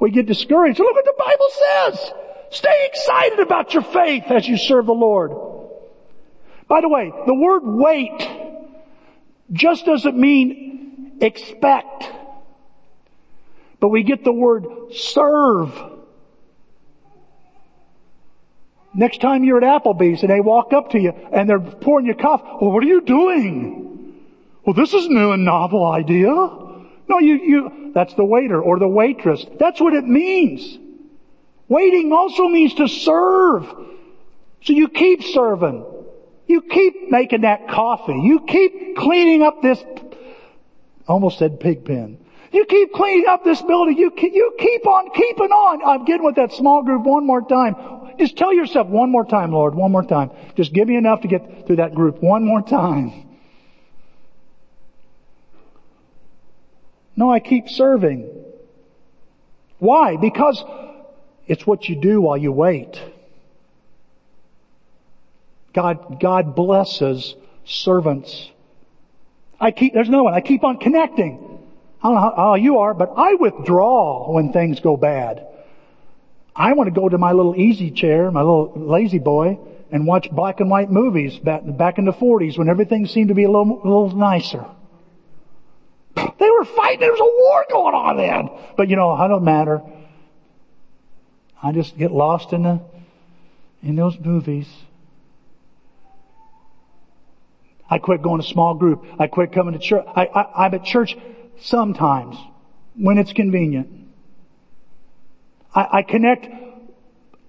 We get discouraged. Look what the Bible says. Stay excited about your faith as you serve the Lord. By the way, the word wait just doesn't mean expect. But we get the word serve. Next time you're at Applebee's and they walk up to you and they're pouring you coffee, well, what are you doing? Well, this is new and novel idea. No, you, you, that's the waiter or the waitress. That's what it means. Waiting also means to serve. So you keep serving. You keep making that coffee. You keep cleaning up this, almost said pig pen. You keep cleaning up this building. You, you keep on keeping on. I'm getting with that small group one more time. Just tell yourself one more time, Lord, one more time. Just give me enough to get through that group one more time. No, I keep serving. Why? Because it's what you do while you wait. God, God blesses servants. I keep, there's no one. I keep on connecting. I don't know how, you are, but I withdraw when things go bad. I want to go to my little easy chair, my little La-Z-Boy, and watch black and white movies back, back in the 40s when everything seemed to be a little, a little nicer. They were fighting. There was a war going on then. But you know, I don't matter. I just get lost in the, in those movies. I quit going to small group. I quit coming to church. I, I, I'm at church sometimes when it's convenient. I, I connect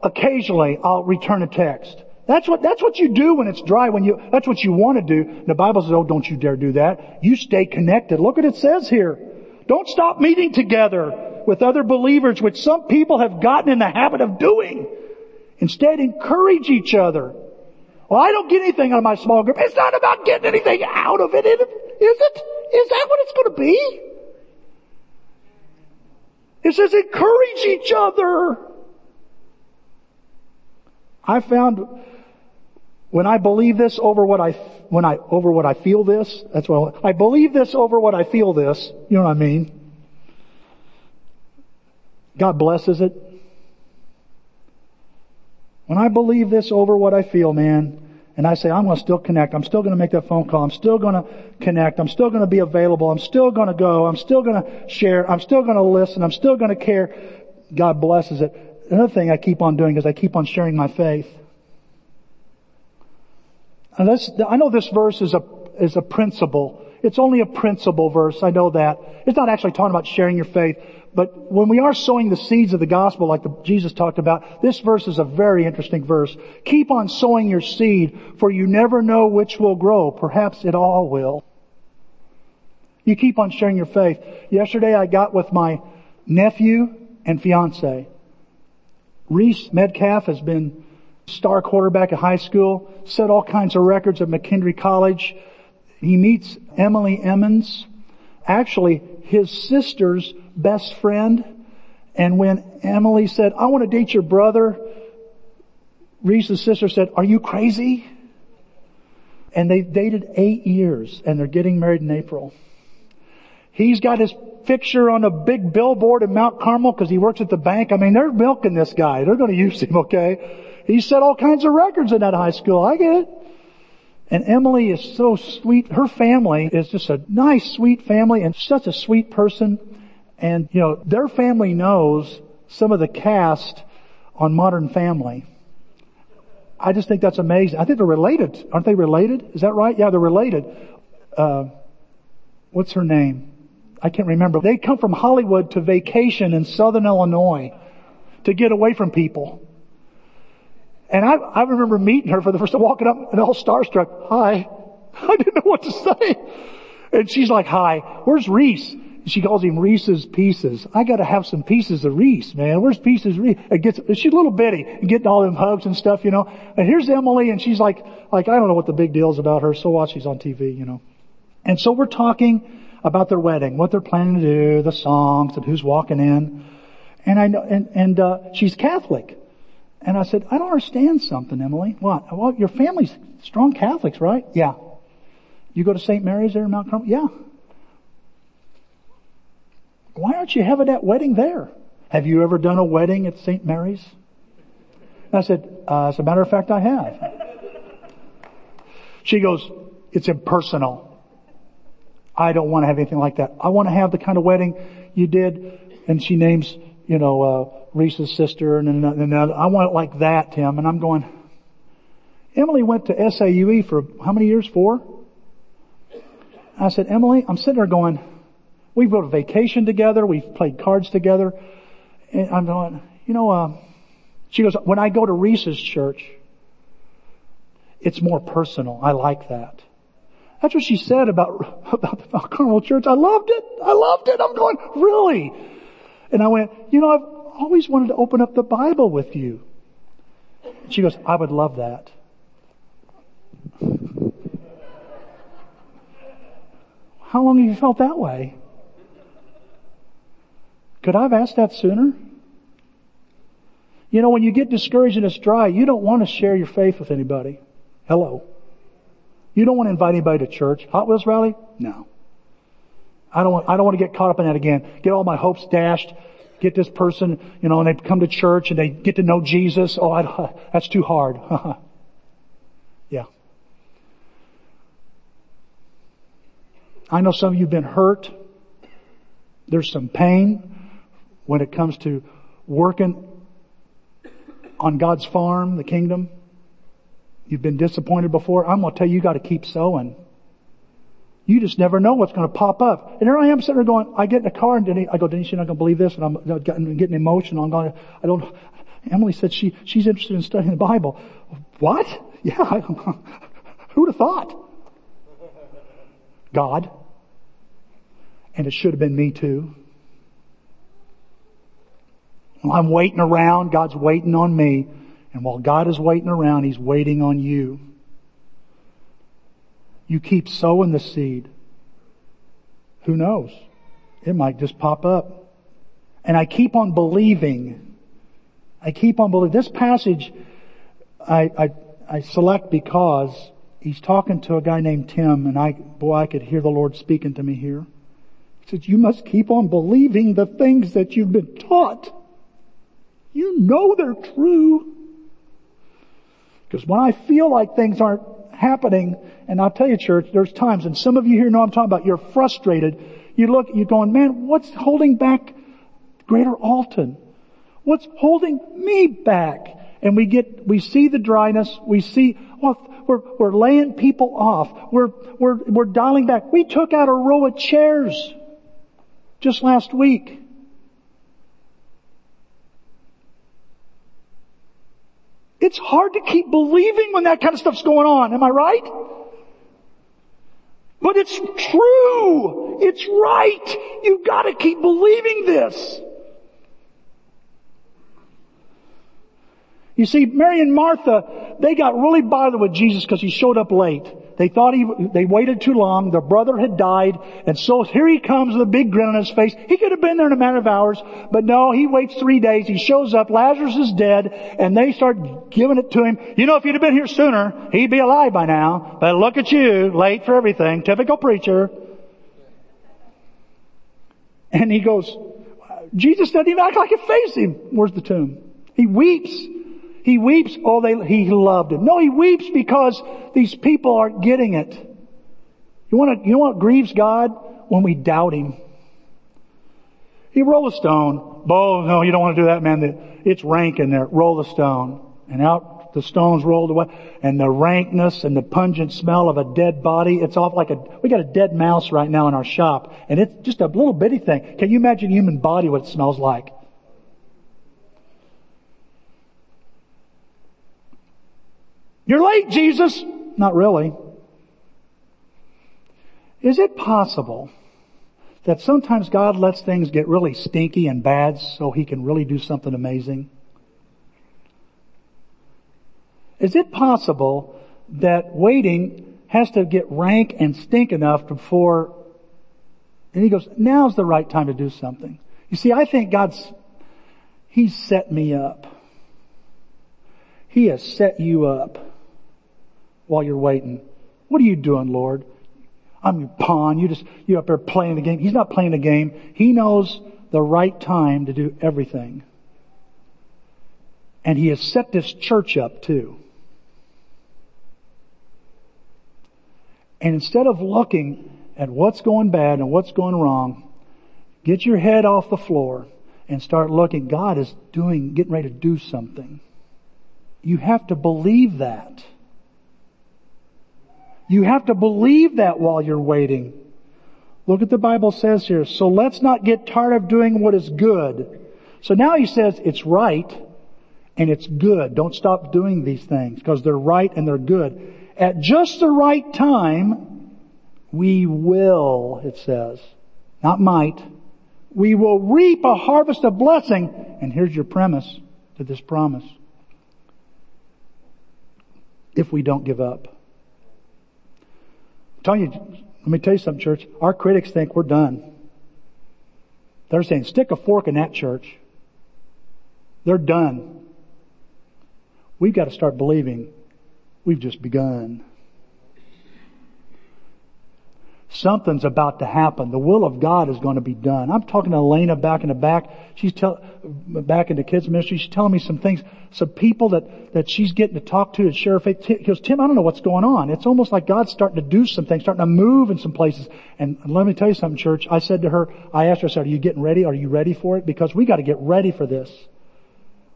occasionally. I'll return a text. That's what, that's what you do when it's dry, when you, that's what you want to do. The Bible says, oh, don't you dare do that. You stay connected. Look what it says here. Don't stop meeting together with other believers, which some people have gotten in the habit of doing. Instead, encourage each other. Well, I don't get anything out of my small group. It's not about getting anything out of it, is it? Is that what it's going to be? It says encourage each other. I found when I believe this over what I, when I, over what I feel this, that's what I, I believe this over what I feel this, you know what I mean? God blesses it. When I believe this over what I feel, man, and I say, I'm going to still connect. I'm still going to make that phone call. I'm still going to connect. I'm still going to be available. I'm still going to go. I'm still going to share. I'm still going to listen. I'm still going to care. God blesses it. Another thing I keep on doing is I keep on sharing my faith. And this, I know this verse is a, is a principle. It's only a principle verse. I know that. It's not actually talking about sharing your faith. But when we are sowing the seeds of the gospel like the, Jesus talked about, this verse is a very interesting verse. Keep on sowing your seed for you never know which will grow. Perhaps it all will. You keep on sharing your faith. Yesterday I got with my nephew and fiance. Reese Metcalf has been star quarterback at high school, set all kinds of records at McKendree College. He meets Emily Emmons, actually his sister's best friend. And when Emily said, I want to date your brother, Reese's sister said, are you crazy? And they dated eight years and they're getting married in April. He's got his picture on a big billboard in Mount Carmel because he works at the bank. I mean, they're milking this guy. They're going to use him, okay? He set all kinds of records in that high school. I get it. And Emily is so sweet. Her family is just a nice, sweet family and such a sweet person. And, you know, their family knows some of the cast on Modern Family. I just think that's amazing. I think they're related. Aren't they related? Is that right? Yeah, they're related. Uh, what's her name? I can't remember. They come from Hollywood to vacation in Southern Illinois to get away from people. And I, I remember meeting her for the first time, walking up and all starstruck. Hi. [laughs] I didn't know what to say. And she's like, hi, where's Reese? She calls him Reese's Pieces. I gotta have some pieces of Reese, man. Where's Pieces Reese? It gets, she's a little bitty getting all them hugs and stuff, you know. And here's Emily and she's like, like, I don't know what the big deal is about her. So what? She's on TV, you know. And so we're talking about their wedding, what they're planning to do, the songs and who's walking in. And I know, and, and, uh, she's Catholic. And I said, I don't understand something, Emily. What? Well, your family's strong Catholics, right? Yeah. You go to St. Mary's there in Mount Carmel? Yeah. Why aren't you having that wedding there? Have you ever done a wedding at St. Mary's? And I said, uh, as a matter of fact, I have. She goes, it's impersonal. I don't want to have anything like that. I want to have the kind of wedding you did. And she names, you know, uh, Reese's sister, and then I want it like that, Tim. And I'm going. Emily went to SIUE for how many years? Four. I said, Emily, I'm sitting there going, we've go to vacation together, we've played cards together, and I'm going, you know, uh, she goes, when I go to Reese's church, it's more personal. I like that. That's what she said about, [laughs] about the Carmel church. I loved it. I loved it. I'm going, really? And I went, you know, I've, always wanted to open up the Bible with you. She goes, I would love that. How long have you felt that way? Could I have asked that sooner? You know, when you get discouraged and it's dry, you don't want to share your faith with anybody. Hello. You don't want to invite anybody to church. Hot Wheels rally? No. I don't want, I don't want to get caught up in that again. Get all my hopes dashed get this person, you know, and they come to church and they get to know Jesus. Oh, I, [laughs] that's too hard. [laughs] yeah. I know some of you have been hurt. There's some pain when it comes to working on God's farm, the kingdom. You've been disappointed before. I'm going to tell you, you got to keep sowing. You just never know what's going to pop up. And here I am sitting there going, I get in the car and Denise, I go, Denise, you're not going to believe this. And I'm getting, emotional. I'm going, I don't, Emily said she, she's interested in studying the Bible. What? [laughs] Yeah, I, [laughs] who'd have thought? God. And it should have been me too. Well, I'm waiting around. God's waiting on me. And while God is waiting around, He's waiting on you. You keep sowing the seed. Who knows? It might just pop up. And I keep on believing. I keep on believing. This passage I, I, I select because he's talking to a guy named Tim and I, boy, I could hear the Lord speaking to me here. He says, you must keep on believing the things that you've been taught. You know they're true. Because when I feel like things aren't happening, and I'll tell you church, there's times, and some of you here know I'm talking about, you're frustrated. You look, you're going, man, what's holding back Greater Alton? What's holding me back? And we get, we see the dryness, we see, well, we're, we're laying people off. We're, we're, we're dialing back. We took out a row of chairs just last week. It's hard to keep believing when that kind of stuff's going on. Am I right? But it's true. It's right. You've got to keep believing this. You see, Mary and Martha, they got really bothered with Jesus because he showed up late. They thought he, they waited too long. Their brother had died. And so here he comes with a big grin on his face. He could have been there in a matter of hours, but no, he waits three days. He shows up. Lazarus is dead and they start giving it to him. You know, if you'd have been here sooner, he'd be alive by now. But look at you, late for everything. Typical preacher. And he goes, Jesus doesn't even act like it faced him. Where's the tomb? He weeps. He weeps, oh, they, he loved him. No, he weeps because these people aren't getting it. You want to, you know what grieves God? When we doubt him. He roll a stone. Oh, no, you don't want to do that, man. It's rank in there. Roll the stone. And out the stones rolled away. And the rankness and the pungent smell of a dead body, it's off like a, we got a dead mouse right now in our shop. And it's just a little bitty thing. Can you imagine human body what it smells like? You're late, Jesus. Not really. Is it possible that sometimes God lets things get really stinky and bad so he can really do something amazing? Is it possible that waiting has to get rank and stink enough before, and he goes, now's the right time to do something. You see, I think God's, He's set me up. He has set you up while you're waiting. What are you doing, Lord? I'm your pawn. You just, you're up there playing the game. He's not playing the game. He knows the right time to do everything. And he has set this church up too. And instead of looking at what's going bad and what's going wrong, get your head off the floor and start looking. God is doing, getting ready to do something. You have to believe that. You have to believe that while you're waiting. Look at the Bible says here. So let's not get tired of doing what is good. So now he says it's right and it's good. Don't stop doing these things because they're right and they're good. At just the right time, we will, it says, not might, we will reap a harvest of blessing. And here's your premise to this promise. If we don't give up. I'm telling you, let me tell you something, church. Our critics think we're done. They're saying, stick a fork in that church. They're done. We've got to start believing we've just begun. Something's about to happen. The will of God is going to be done. I'm talking to Elena back in the back. She's tell, back in the kids ministry. She's telling me some things, some people that, that she's getting to talk to and share faith. He goes, Tim, I don't know what's going on. It's almost like God's starting to do some things, starting to move in some places. And let me tell you something, church. I said to her, I asked her, I said, are you getting ready? Are you ready for it? Because we got to get ready for this.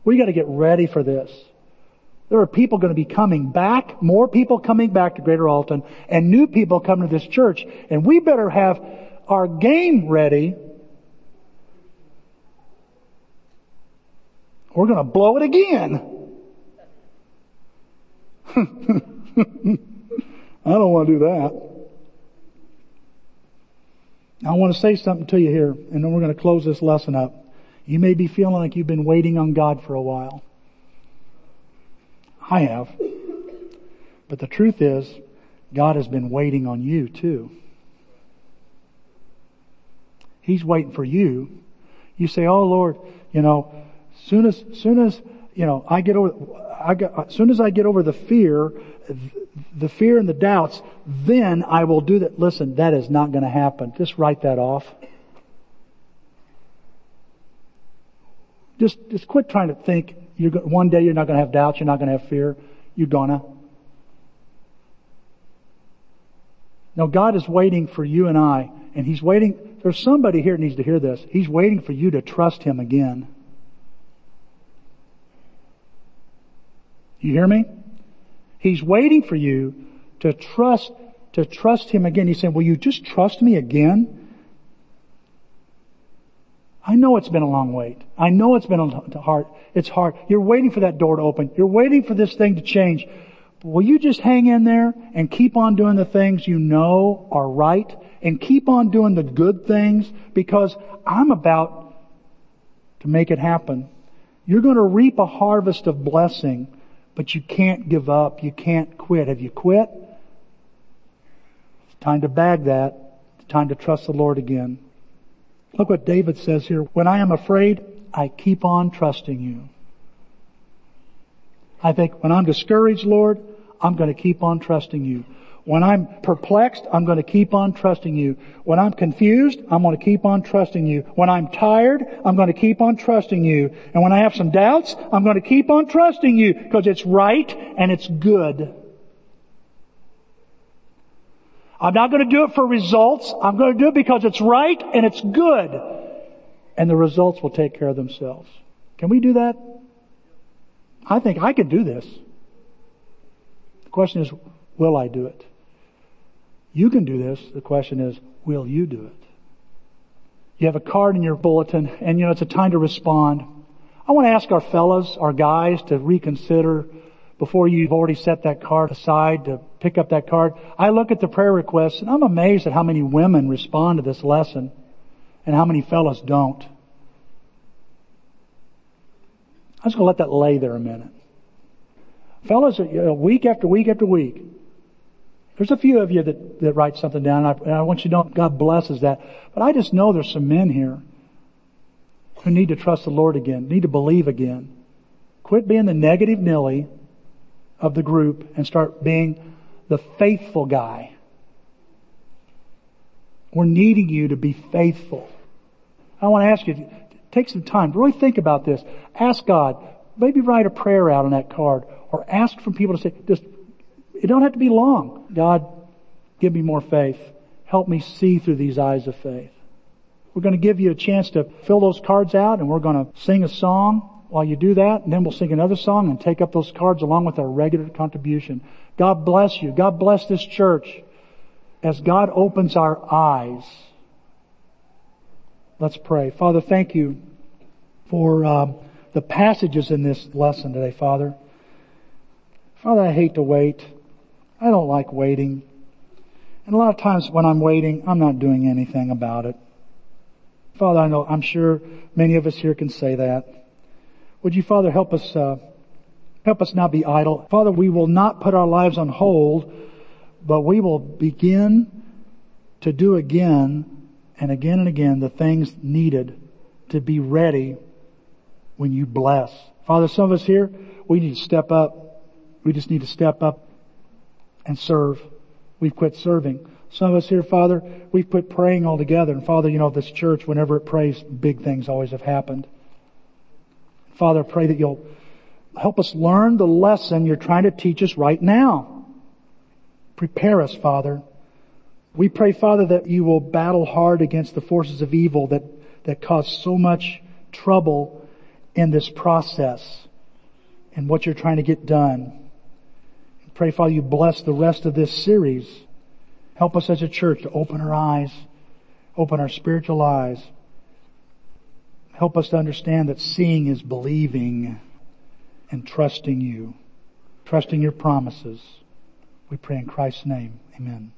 We got to get ready for this. There are people going to be coming back, more people coming back to Greater Alton, and new people coming to this church. And we better have our game ready. We're going to blow it again. [laughs] I don't want to do that. I want to say something to you here, and then we're going to close this lesson up. You may be feeling like you've been waiting on God for a while. I have. But the truth is, God has been waiting on you too. He's waiting for you. You say, "Oh Lord, you know, soon as soon as you know I get over, I got, as soon as I get over the fear, the fear and the doubts, then I will do that." Listen, that is not going to happen. Just write that off. Just just quit trying to think. You're one day you're not going to have doubts. You're not going to have fear. You're gonna. No, God is waiting for you and I, and He's waiting, there's somebody here that needs to hear this. He's waiting for you to trust Him again. You hear me? He's waiting for you to trust, to trust Him again. He's saying, will you just trust me again? I know it's been a long wait. I know it's been a hard. It's hard. You're waiting for that door to open. You're waiting for this thing to change. Will you just hang in there and keep on doing the things you know are right and keep on doing the good things because I'm about to make it happen. You're going to reap a harvest of blessing, but you can't give up. You can't quit. Have you quit? It's time to bag that. It's time to trust the Lord again. Look what David says here. When I am afraid, I keep on trusting you. I think when I'm discouraged, Lord, I'm going to keep on trusting you. When I'm perplexed, I'm going to keep on trusting you. When I'm confused, I'm going to keep on trusting you. When I'm tired, I'm going to keep on trusting you. And when I have some doubts, I'm going to keep on trusting you because it's right and it's good. I'm not going to do it for results. I'm going to do it because it's right and it's good. And the results will take care of themselves. Can we do that? I think I could do this. The question is, will I do it? You can do this. The question is, will you do it? You have a card in your bulletin and you know, it's a time to respond. I want to ask our fellows, our guys to reconsider before you've already set that card aside to pick up that card. I look at the prayer requests and I'm amazed at how many women respond to this lesson and how many fellows don't. I'm just going to let that lay there a minute. Fellas, week after week after week, there's a few of you that, that write something down, and I, I want you to know God blesses that. But I just know there's some men here who need to trust the Lord again, need to believe again. Quit being the negative Nilly of the group and start being the faithful guy. We're needing you to be faithful. I want to ask you, take some time, really think about this. Ask God, maybe write a prayer out on that card or ask from people to say, just, it don't have to be long. God, give me more faith. Help me see through these eyes of faith. We're going to give you a chance to fill those cards out and we're going to sing a song while you do that, and then we'll sing another song and take up those cards along with our regular contribution. God bless you. God bless this church as God opens our eyes. Let's pray. Father, thank you for um, the passages in this lesson today, Father. Father, I hate to wait. I don't like waiting. And a lot of times when I'm waiting, I'm not doing anything about it. Father, I know, I'm sure many of us here can say that. Would you, Father, help us, uh, help us not be idle. Father, we will not put our lives on hold, but we will begin to do again and again and again the things needed to be ready when you bless. Father, some of us here, we need to step up. We just need to step up and serve. We've quit serving. Some of us here, Father, we've quit praying altogether. And Father, you know, this church, whenever it prays, big things always have happened. Father, pray that you'll help us learn the lesson you're trying to teach us right now. Prepare us, Father. We pray, Father, that you will battle hard against the forces of evil that, that cause so much trouble in this process and what you're trying to get done. Pray, Father, you bless the rest of this series. Help us as a church to open our eyes, open our spiritual eyes, Help us to understand that seeing is believing and trusting you, trusting your promises. We pray in Christ's name. Amen.